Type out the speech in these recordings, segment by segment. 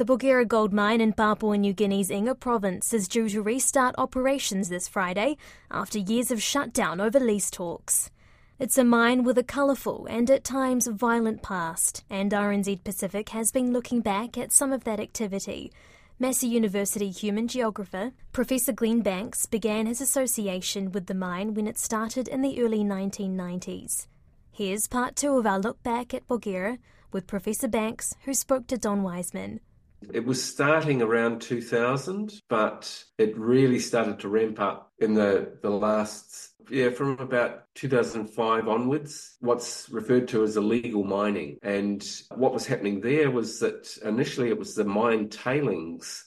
The Porgera gold mine in Papua New Guinea's Enga province is due to restart operations this Friday after years of shutdown over lease talks. It's a mine with a colourful and at times violent past, and RNZ Pacific has been looking back at some of that activity. Massey University human geographer Professor Glenn Banks began his association with the mine when it started in the early 1990s. Here's part two of our look back at Porgera with Professor Banks, who spoke to Don Wiseman. It was starting around 2000, but it really started to ramp up in the, the last yeah, from about 2005 onwards, what's referred to as illegal mining. And what was happening there was that initially it was the mine tailings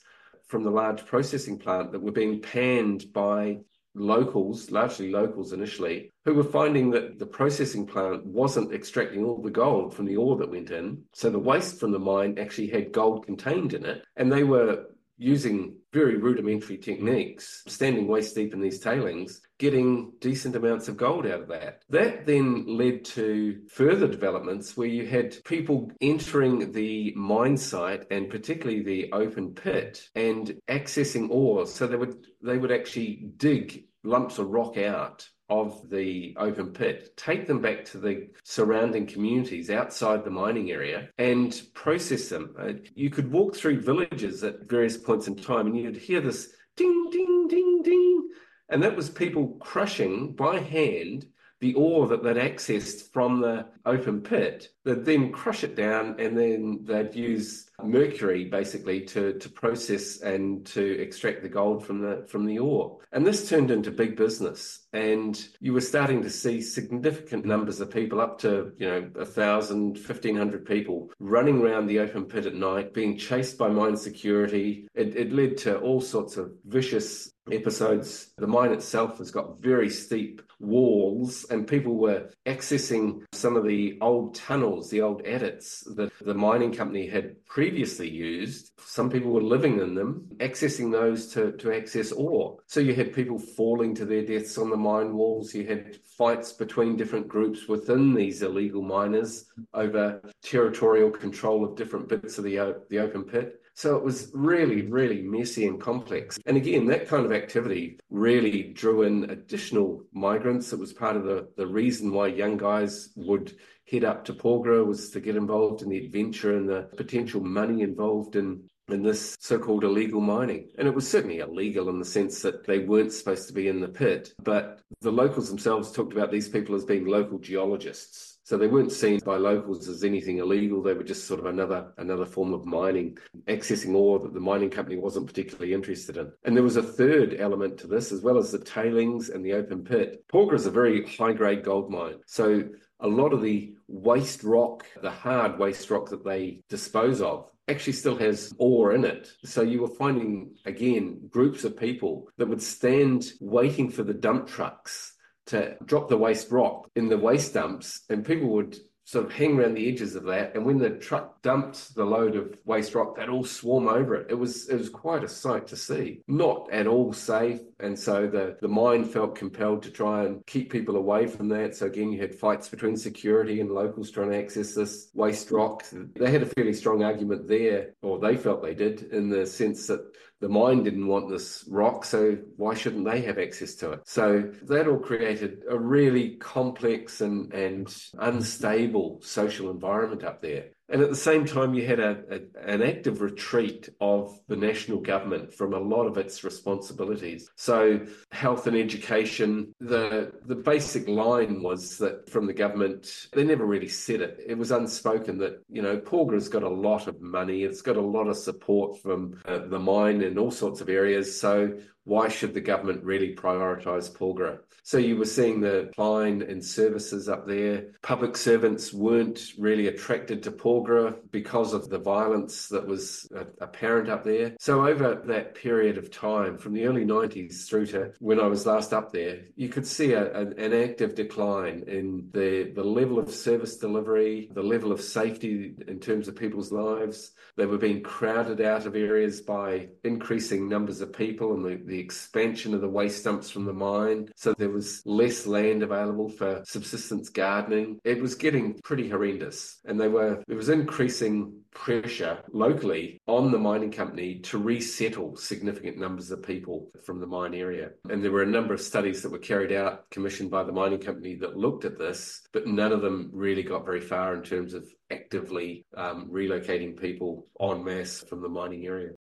from the large processing plant that were being panned by locals, largely locals initially, who were finding that the processing plant wasn't extracting all the gold from the ore that went in. So the waste from the mine actually had gold contained in it. And they were using very rudimentary techniques, standing waist deep in these tailings, getting decent amounts of gold out of that. That then led to further developments where you had people entering the mine site and particularly the open pit and accessing ore. So they would they would actually dig lumps of rock out of the open pit, take them back to the surrounding communities outside the mining area and process them. Uh, you could walk through villages at various points in time and you'd hear this ding, ding, ding, ding. And that was people crushing by hand the ore that they'd accessed from the open pit. They'd then crush it down and then they'd use mercury basically to, to process and to extract the gold from the from the ore. And this turned into big business. And you were starting to see significant numbers of people, up to, you know, a thousand, fifteen hundred people running around the open pit at night, being chased by mine security. It, it led to all sorts of vicious episodes. The mine itself has got very steep walls, and people were accessing some of the old tunnels, the old adits that the mining company had previously used. Some people were living in them, accessing those to, to access ore. So you had people falling to their deaths on the mine walls. You had fights between different groups within these illegal miners over territorial control of different bits of the, the open pit. So it was really, really messy and complex. And again, that kind of activity really drew in additional migrants. It was part of the, the reason why young guys would head up to Porgera was to get involved in the adventure and the potential money involved in in this so-called illegal mining. And it was certainly illegal in the sense that they weren't supposed to be in the pit. But the locals themselves talked about these people as being local geologists so they weren't seen by locals as anything illegal. They were just sort of another another form of mining, accessing ore that the mining company wasn't particularly interested in. And there was a third element to this, as well as the tailings and the open pit. Porgera is a very high grade gold mine. So a lot of the waste rock, the hard waste rock that they dispose of, actually still has ore in it. So you were finding, again, groups of people that would stand waiting for the dump trucks to drop the waste rock in the waste dumps, and people would sort of hang around the edges of that. And when the truck dumped the load of waste rock, they'd all swarm over it. It was it was quite a sight to see. Not at all safe. And so the, the mine felt compelled to try and keep people away from that. So again, you had fights between security and locals trying to access this waste rock. They had a fairly strong argument there, or they felt they did, in the sense that the mine didn't want this rock, so why shouldn't they have access to it? So that all created a really complex and, and unstable social environment up there. And at the same time, you had a, a, an active retreat of the national government from a lot of its responsibilities. So, health and education, the, the basic line was that from the government, they never really said it. It was unspoken that, you know, Porgera's got a lot of money, it's got a lot of support from uh, the mine in all sorts of areas. So, why should the government really prioritise Porgera? So you were seeing the decline in services up there. Public servants weren't really attracted to Porgera because of the violence that was uh, apparent up there. So over that period of time, from the early 90s through to when I was last up there, you could see a, a, an active decline in the, the level of service delivery, the level of safety in terms of people's lives. They were being crowded out of areas by increasing numbers of people and the, the expansion of the waste dumps from the mine. So there was less land available for subsistence gardening. It was getting pretty horrendous. And they were there was increasing pressure locally on the mining company to resettle significant numbers of people from the mine area. And there were a number of studies that were carried out, commissioned by the mining company, that looked at this, but none of them really got very far in terms of actively um, relocating people en masse from the mining area.